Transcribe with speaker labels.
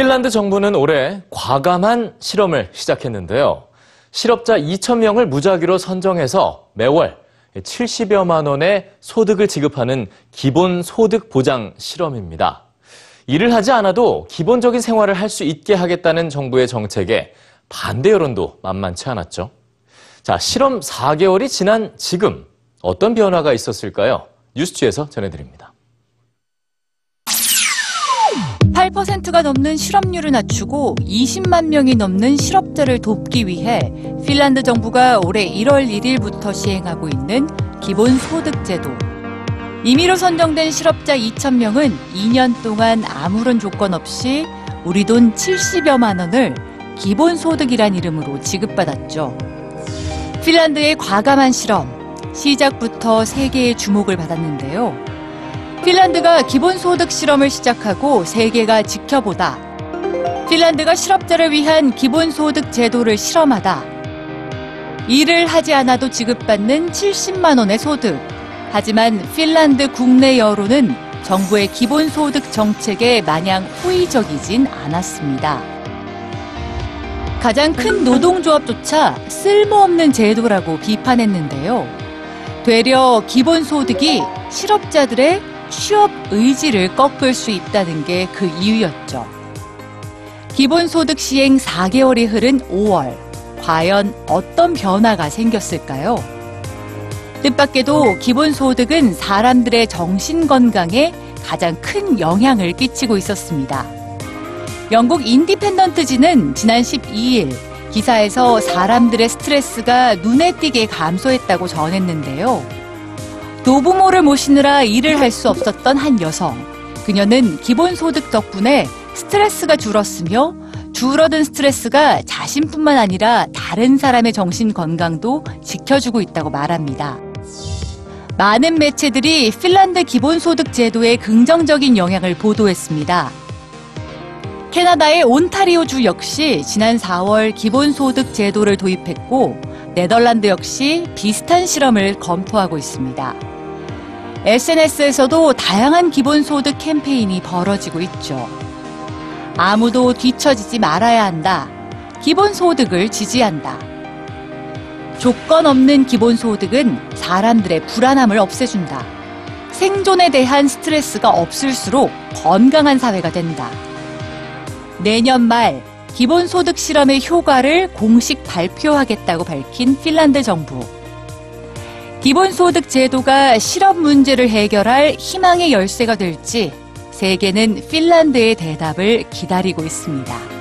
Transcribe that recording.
Speaker 1: 핀란드 정부는 올해 과감한 실험을 시작했는데요. 실업자 2,000명을 무작위로 선정해서 매월 70여만 원의 소득을 지급하는 기본 소득 보장 실험입니다. 일을 하지 않아도 기본적인 생활을 할 수 있게 하겠다는 정부의 정책에 반대 여론도 만만치 않았죠. 자, 실험 4개월이 지난 지금 어떤 변화가 있었을까요? 뉴스취에서 전해드립니다.
Speaker 2: 8%가 넘는 실업률을 낮추고 20만 명이 넘는 실업자를 돕기 위해 핀란드 정부가 올해 1월 1일부터 시행하고 있는 기본소득제도. 임의로 선정된 실업자 2,000명은 2년 동안 아무런 조건 없이 우리 돈 70여만 원을 기본소득이란 이름으로 지급받았죠. 핀란드의 과감한 실험, 시작부터 세계의 주목을 받았는데요. 핀란드가 기본소득 실험을 시작하고 세계가 지켜보다. 핀란드가 실업자를 위한 기본소득 제도를 실험하다. 일을 하지 않아도 지급받는 70만 원의 소득. 하지만 핀란드 국내 여론은 정부의 기본소득 정책에 마냥 호의적이진 않았습니다. 가장 큰 노동조합조차 쓸모없는 제도라고 비판했는데요. 되려 기본소득이 실업자들의 취업 의지를 꺾을 수 있다는 게 그 이유였죠. 기본소득 시행 4개월이 흐른 5월, 과연 어떤 변화가 생겼을까요? 뜻밖에도 기본소득은 사람들의 정신 건강에 가장 큰 영향을 끼치고 있었습니다. 영국 인디펜던트지는 지난 12일 기사에서 사람들의 스트레스가 눈에 띄게 감소했다고 전했는데요. 노부모를 모시느라 일을 할 수 없었던 한 여성. 그녀는 기본소득 덕분에 스트레스가 줄었으며 줄어든 스트레스가 자신뿐만 아니라 다른 사람의 정신 건강도 지켜주고 있다고 말합니다. 많은 매체들이 핀란드 기본소득 제도의 긍정적인 영향을 보도했습니다. 캐나다의 온타리오주 역시 지난 4월 기본소득 제도를 도입했고 네덜란드 역시 비슷한 실험을 검토하고 있습니다. SNS에서도 다양한 기본소득 캠페인이 벌어지고 있죠. 아무도 뒤처지지 말아야 한다. 기본소득을 지지한다. 조건 없는 기본소득은 사람들의 불안함을 없애준다. 생존에 대한 스트레스가 없을수록 건강한 사회가 된다. 내년 말 기본소득 실험의 효과를 공식 발표하겠다고 밝힌 핀란드 정부. 기본소득 제도가 실업 문제를 해결할 희망의 열쇠가 될지 세계는 핀란드의 대답을 기다리고 있습니다.